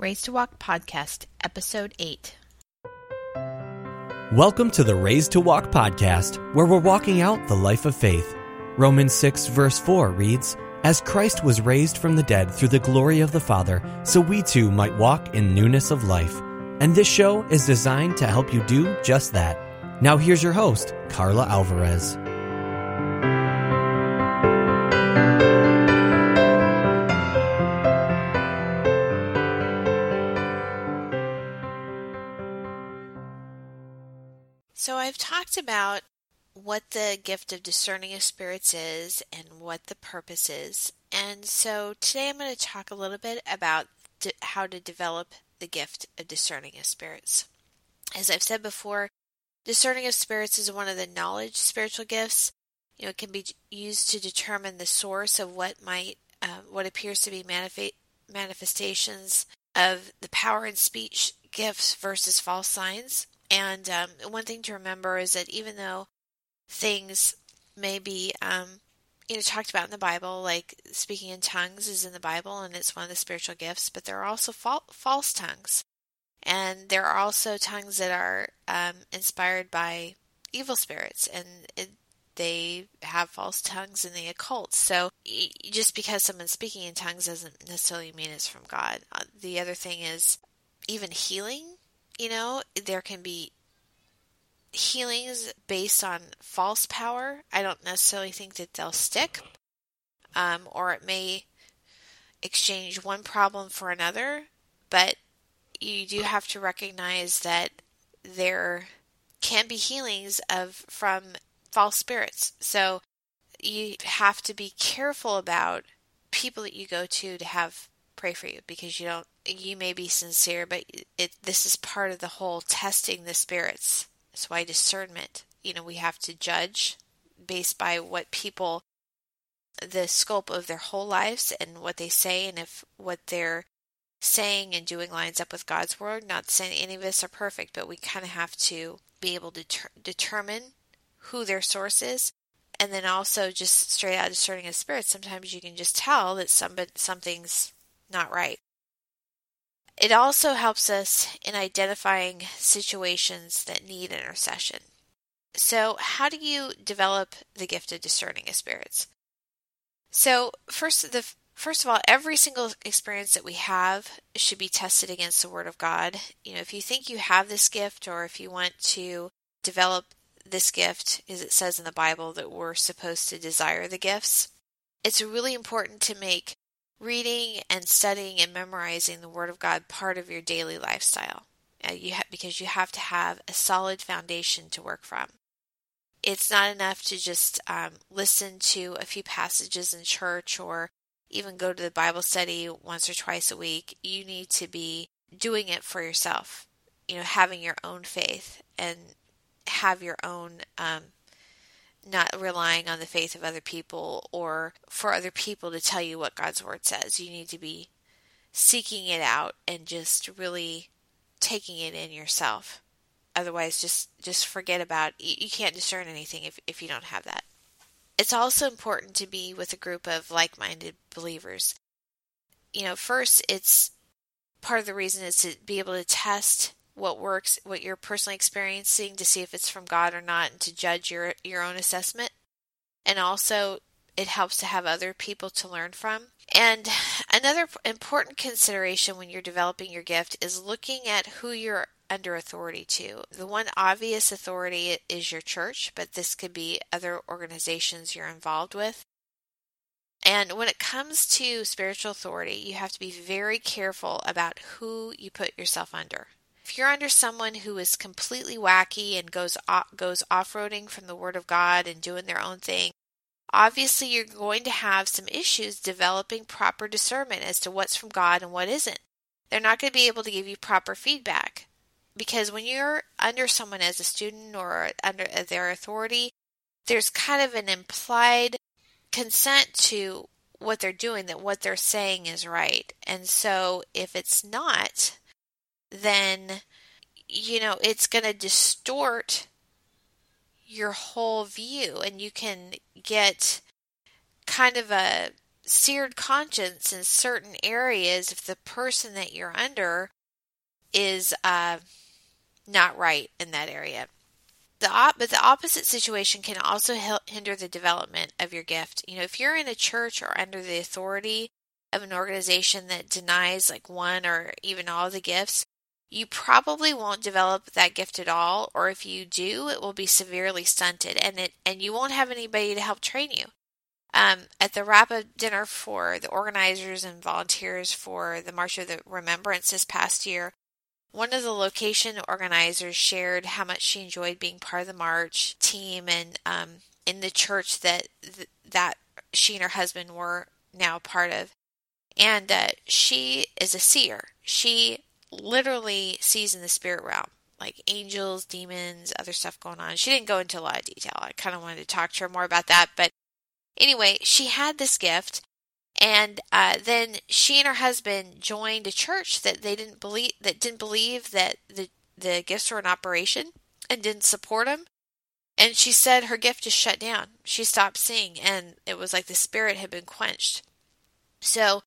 Raised to Walk Podcast, Episode 8. Welcome to the Raised to Walk podcast, where we're walking out the life of faith. Romans 6, verse 4 reads, As Christ was raised from the dead through the glory of the Father, so we too might walk in newness of life. And this show is designed to help you do just that. Now here's your host, Carla Alvarez. So, I've talked about what the gift of discerning of spirits is and what the purpose is. And so, today I'm going to talk a little bit about how to develop the gift of discerning of spirits. As I've said before, discerning of spirits is one of the knowledge spiritual gifts. You know, it can be used to determine the source of what might, uh, what appears to be manif- manifestations of the power and speech gifts versus false signs. And um, one thing to remember is that even though things may be, um, you know, talked about in the Bible, like speaking in tongues is in the Bible and it's one of the spiritual gifts, but there are also fal- false tongues. And there are also tongues that are um, inspired by evil spirits, and it, they have false tongues in the occult. So just because someone's speaking in tongues doesn't necessarily mean it's from God. Uh, the other thing is even healing you know, there can be healings based on false power. I don't necessarily think that they'll stick, um, or it may exchange one problem for another, but you do have to recognize that there can be healings of from false spirits. So you have to be careful about people that you go to to have pray for you because you don't you may be sincere but it this is part of the whole testing the spirits. That's why discernment you know we have to judge based by what people the scope of their whole lives and what they say and if what they're saying and doing lines up with God's word. Not saying any of us are perfect but we kind of have to be able to ter- determine who their source is. And then also just straight out discerning of spirits sometimes you can just tell that somebody something's not right. It also helps us in identifying situations that need intercession. So, how do you develop the gift of discerning of spirits? So, first the first of all, every single experience that we have should be tested against the word of God. You know, if you think you have this gift or if you want to develop this gift, as it says in the Bible that we're supposed to desire the gifts, it's really important to make reading and studying and memorizing the Word of God part of your daily lifestyle. Uh, you ha- because you have to have a solid foundation to work from. It's not enough to just um, listen to a few passages in church or even go to the Bible study once or twice a week. You need to be doing it for yourself. You know, having your own faith and have your own um, not relying on the faith of other people or for other people to tell you what God's word says. You need to be seeking it out and just really taking it in yourself. Otherwise, just just forget about you can't discern anything if if you don't have that. It's also important to be with a group of like-minded believers. You know, first it's part of the reason is to be able to test what works, what you're personally experiencing to see if it's from God or not and to judge your your own assessment. And also it helps to have other people to learn from. And another important consideration when you're developing your gift is looking at who you're under authority to. The one obvious authority is your church, but this could be other organizations you're involved with. And when it comes to spiritual authority, you have to be very careful about who you put yourself under. If you're under someone who is completely wacky and goes off, goes off-roading from the word of God and doing their own thing, obviously you're going to have some issues developing proper discernment as to what's from God and what isn't. They're not going to be able to give you proper feedback because when you're under someone as a student or under their authority, there's kind of an implied consent to what they're doing that what they're saying is right. And so if it's not, then you know it's going to distort your whole view and you can get kind of a seared conscience in certain areas if the person that you're under is uh, not right in that area. The op- but the opposite situation can also hinder the development of your gift. You know, if you're in a church or under the authority of an organization that denies like one or even all the gifts, you probably won't develop that gift at all or if you do it will be severely stunted and it and you won't have anybody to help train you. Um, at the wrap up dinner for the organizers and volunteers for the march of the remembrance this past year one of the location organizers shared how much she enjoyed being part of the march team and um, in the church that that she and her husband were now part of. And uh, she is a seer. She literally sees in the spirit realm like angels, demons, other stuff going on. She didn't go into a lot of detail. I kind of wanted to talk to her more about that. But anyway, she had this gift. And uh, then she and her husband joined a church that they didn't believe that didn't believe that the the gifts were in operation and didn't support them. And she said her gift just shut down. She stopped seeing, and it was like the spirit had been quenched. So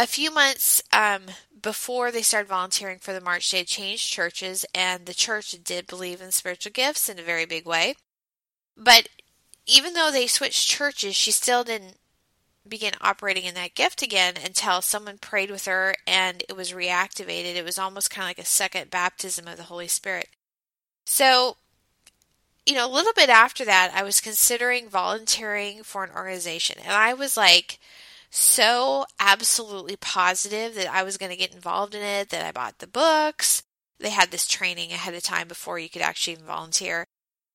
a few months um, before they started volunteering for the march, they had changed churches, and the church did believe in spiritual gifts in a very big way. But even though they switched churches, she still didn't begin operating in that gift again until someone prayed with her and it was reactivated. It was almost kind of like a second baptism of the Holy Spirit. So, you know, a little bit after that, I was considering volunteering for an organization, and I was like, so absolutely positive that I was going to get involved in it that I bought the books. They had this training ahead of time before you could actually volunteer.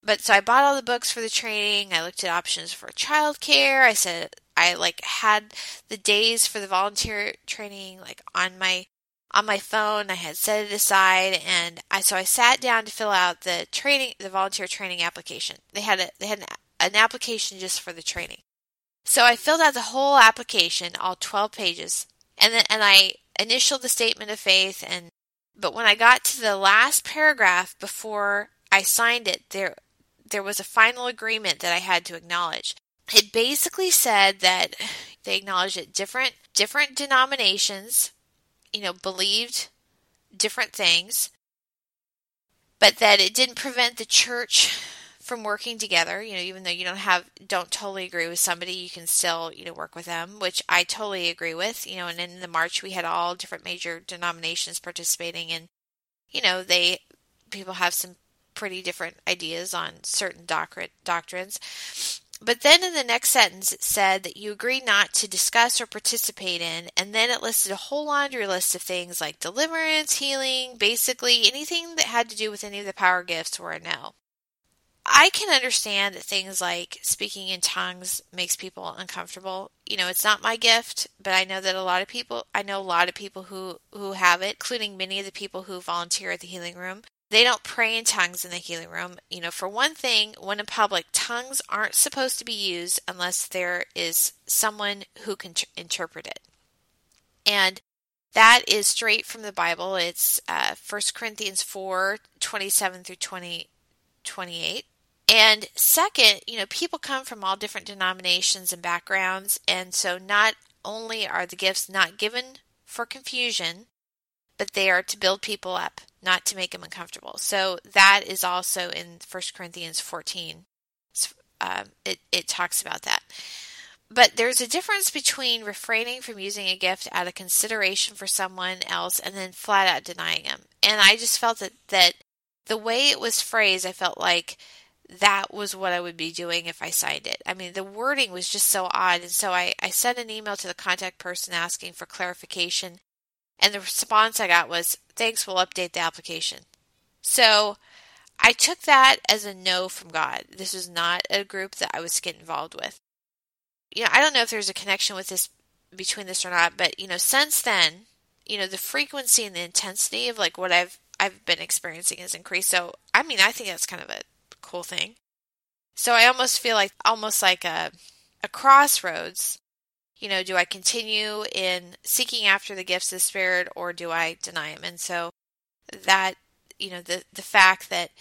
But so I bought all the books for the training. I looked at options for childcare. I said I like had the days for the volunteer training like on my on my phone. I had set it aside and I so I sat down to fill out the training the volunteer training application. They had a they had an, an application just for the training. So I filled out the whole application, all 12 pages, and then and I initialed the statement of faith and but when I got to the last paragraph before I signed it, there there was a final agreement that I had to acknowledge. It basically said that they acknowledged that different different denominations, you know, believed different things, but that it didn't prevent the church from working together. You know, even though you don't have don't totally agree with somebody, you can still you know work with them, which I totally agree with. You know, and in the march we had all different major denominations participating, and you know they people have some pretty different ideas on certain doctrine, doctrines. But then in the next sentence, it said that you agree not to discuss or participate in, and then it listed a whole laundry list of things like deliverance, healing, basically anything that had to do with any of the power gifts were a no. I can understand that things like speaking in tongues makes people uncomfortable. You know, it's not my gift, but I know that a lot of people, I know a lot of people who who have it, including many of the people who volunteer at the healing room. They don't pray in tongues in the healing room. You know, for one thing, when in public, tongues aren't supposed to be used unless there is someone who can interpret it. And that is straight from the Bible. It's uh, 1 Corinthians 4 27 through 20, 28. And second, you know, people come from all different denominations and backgrounds. And so not only are the gifts not given for confusion, but they are to build people up, not to make them uncomfortable. So that is also in 1 Corinthians 14. Um, it, it talks about that. But there's a difference between refraining from using a gift out of consideration for someone else and then flat out denying them. And I just felt that, that the way it was phrased, I felt like that was what I would be doing if I signed it. I mean, the wording was just so odd. And so I, I sent an email to the contact person asking for clarification. And the response I got was, thanks, we'll update the application. So I took that as a no from God. This was not a group that I was getting involved with. You know, I don't know if there's a connection with this between this or not, but you know, since then, you know, the frequency and the intensity of like what I've I've been experiencing has increased. So I mean, I think that's kind of a cool thing. So I almost feel like almost like a a crossroads. You know, do I continue in seeking after the gifts of the Spirit or do I deny them? And so that you know the the fact that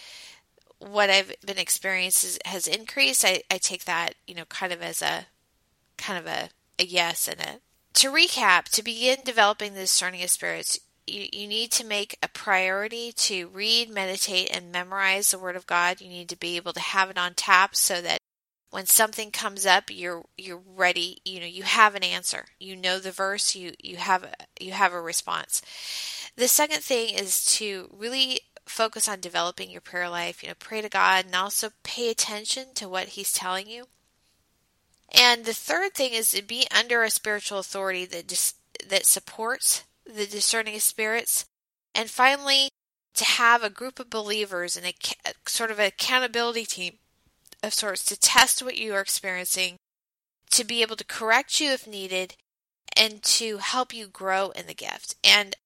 what I've been experiencing has increased, I, I take that you know kind of as a kind of a a yes in it. To recap, to begin developing the discerning of spirits, you, you need to make a priority to read, meditate, and memorize the Word of God. You need to be able to have it on tap so that when something comes up, you're you're ready. You know, you have an answer. You know the verse. You you have you have a response. The second thing is to really focus on developing your prayer life. You know, pray to God and also pay attention to what He's telling you. And the third thing is to be under a spiritual authority that just that supports the discerning spirits. And finally, to have a group of believers and a sort of an accountability team of sorts to test what you are experiencing, to be able to correct you if needed, and to help you grow in the gift. And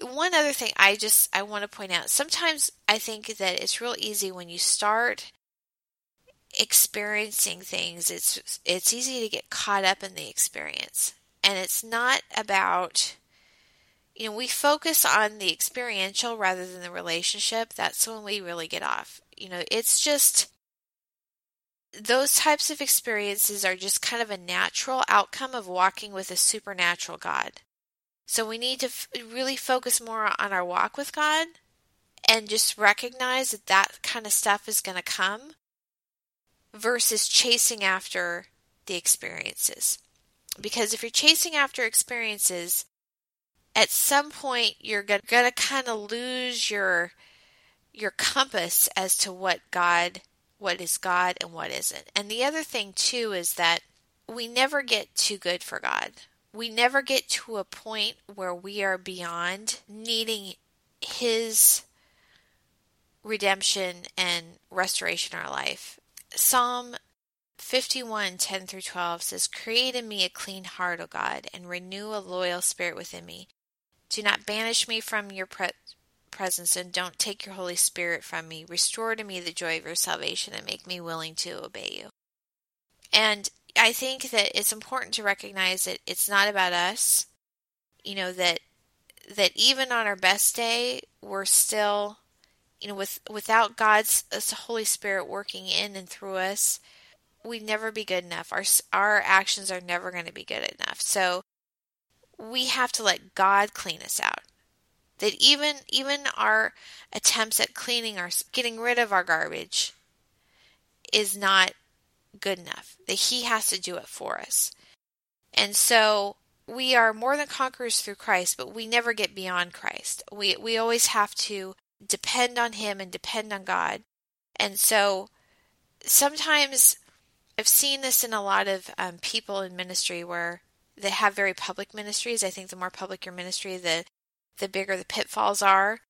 one other thing I just I want to point out, sometimes I think that it's real easy when you start experiencing things, it's it's easy to get caught up in the experience. And it's not about you know, we focus on the experiential rather than the relationship. That's when we really get off. You know, it's just those types of experiences are just kind of a natural outcome of walking with a supernatural God. So we need to f- really focus more on our walk with God and just recognize that that kind of stuff is going to come versus chasing after the experiences. Because if you're chasing after experiences, at some point you're going to kind of lose your your compass as to what God what is God and what isn't. And the other thing too is that we never get too good for God. We never get to a point where we are beyond needing his redemption and restoration in our life. Psalm 51 10 through 12 says, Create in me a clean heart, O God, and renew a loyal spirit within me. Do not banish me from your pre- presence and don't take your Holy Spirit from me. Restore to me the joy of your salvation and make me willing to obey you. And I think that it's important to recognize that it's not about us. You know that that even on our best day, we're still, you know, with without God's Holy Spirit working in and through us, we'd never be good enough. Our our actions are never going to be good enough. So we have to let God clean us out. That even even our attempts at cleaning our getting rid of our garbage is not good enough. That he has to do it for us. And so we are more than conquerors through Christ, but we never get beyond Christ. We we always have to depend on him and depend on God. And so sometimes I've seen this in a lot of um, people in ministry where they have very public ministries. I think the more public your ministry, the the bigger the pitfalls are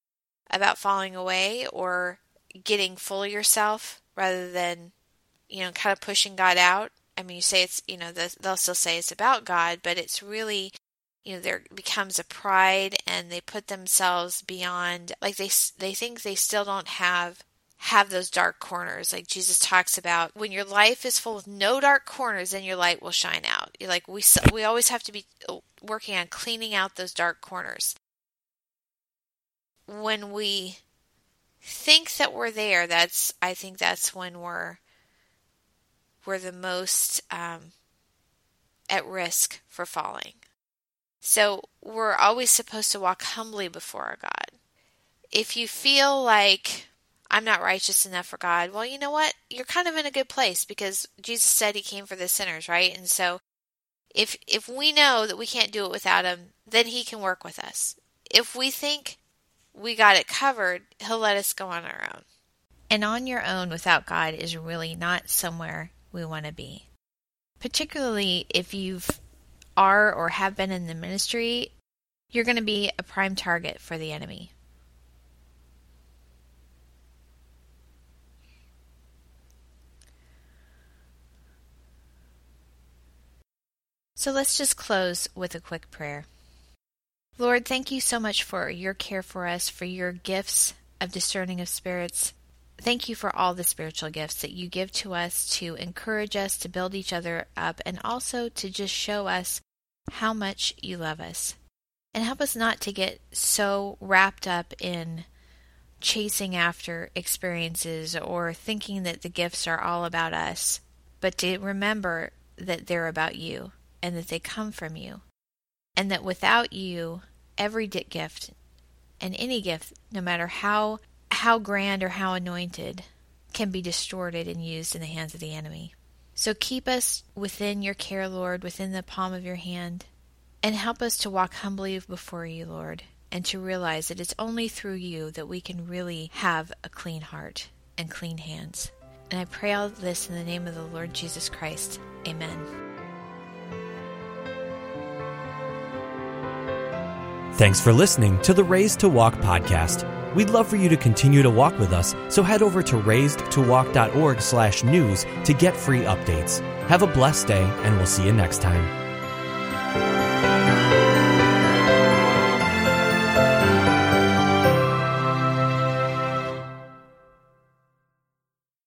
about falling away or getting full of yourself rather than you know kind of pushing God out. I mean, you say it's you know they'll still say it's about God, but it's really you know there becomes a pride and they put themselves beyond like they they think they still don't have have those dark corners like Jesus talks about when your life is full of no dark corners then your light will shine out. You're like we we always have to be uh, working on cleaning out those dark corners. When we think that we're there that's I think that's when we're we're the most um, at risk for falling. So we're always supposed to walk humbly before our God. If you feel like I'm not righteous enough for God. Well, you know what? You're kind of in a good place because Jesus said he came for the sinners, right? And so if if we know that we can't do it without him, then he can work with us. If we think we got it covered, he'll let us go on our own. And on your own without God is really not somewhere we want to be. Particularly if you've are or have been in the ministry, you're going to be a prime target for the enemy. So let's just close with a quick prayer. Lord, thank you so much for your care for us, for your gifts of discerning of spirits. Thank you for all the spiritual gifts that you give to us to encourage us, to build each other up, and also to just show us how much you love us. And help us not to get so wrapped up in chasing after experiences or thinking that the gifts are all about us, but to remember that they're about you and that they come from you. And that without you, every gift and any gift, no matter how how grand or how anointed, can be distorted and used in the hands of the enemy. So keep us within your care, Lord, within the palm of your hand, and help us to walk humbly before you, Lord, and to realize that it's only through you that we can really have a clean heart and clean hands. And I pray all this in the name of the Lord Jesus Christ. Amen. Thanks for listening to the Raised to Walk podcast. We'd love for you to continue to walk with us, so head over to raisedtowalk.org slash news to get free updates. Have a blessed day, and we'll see you next time.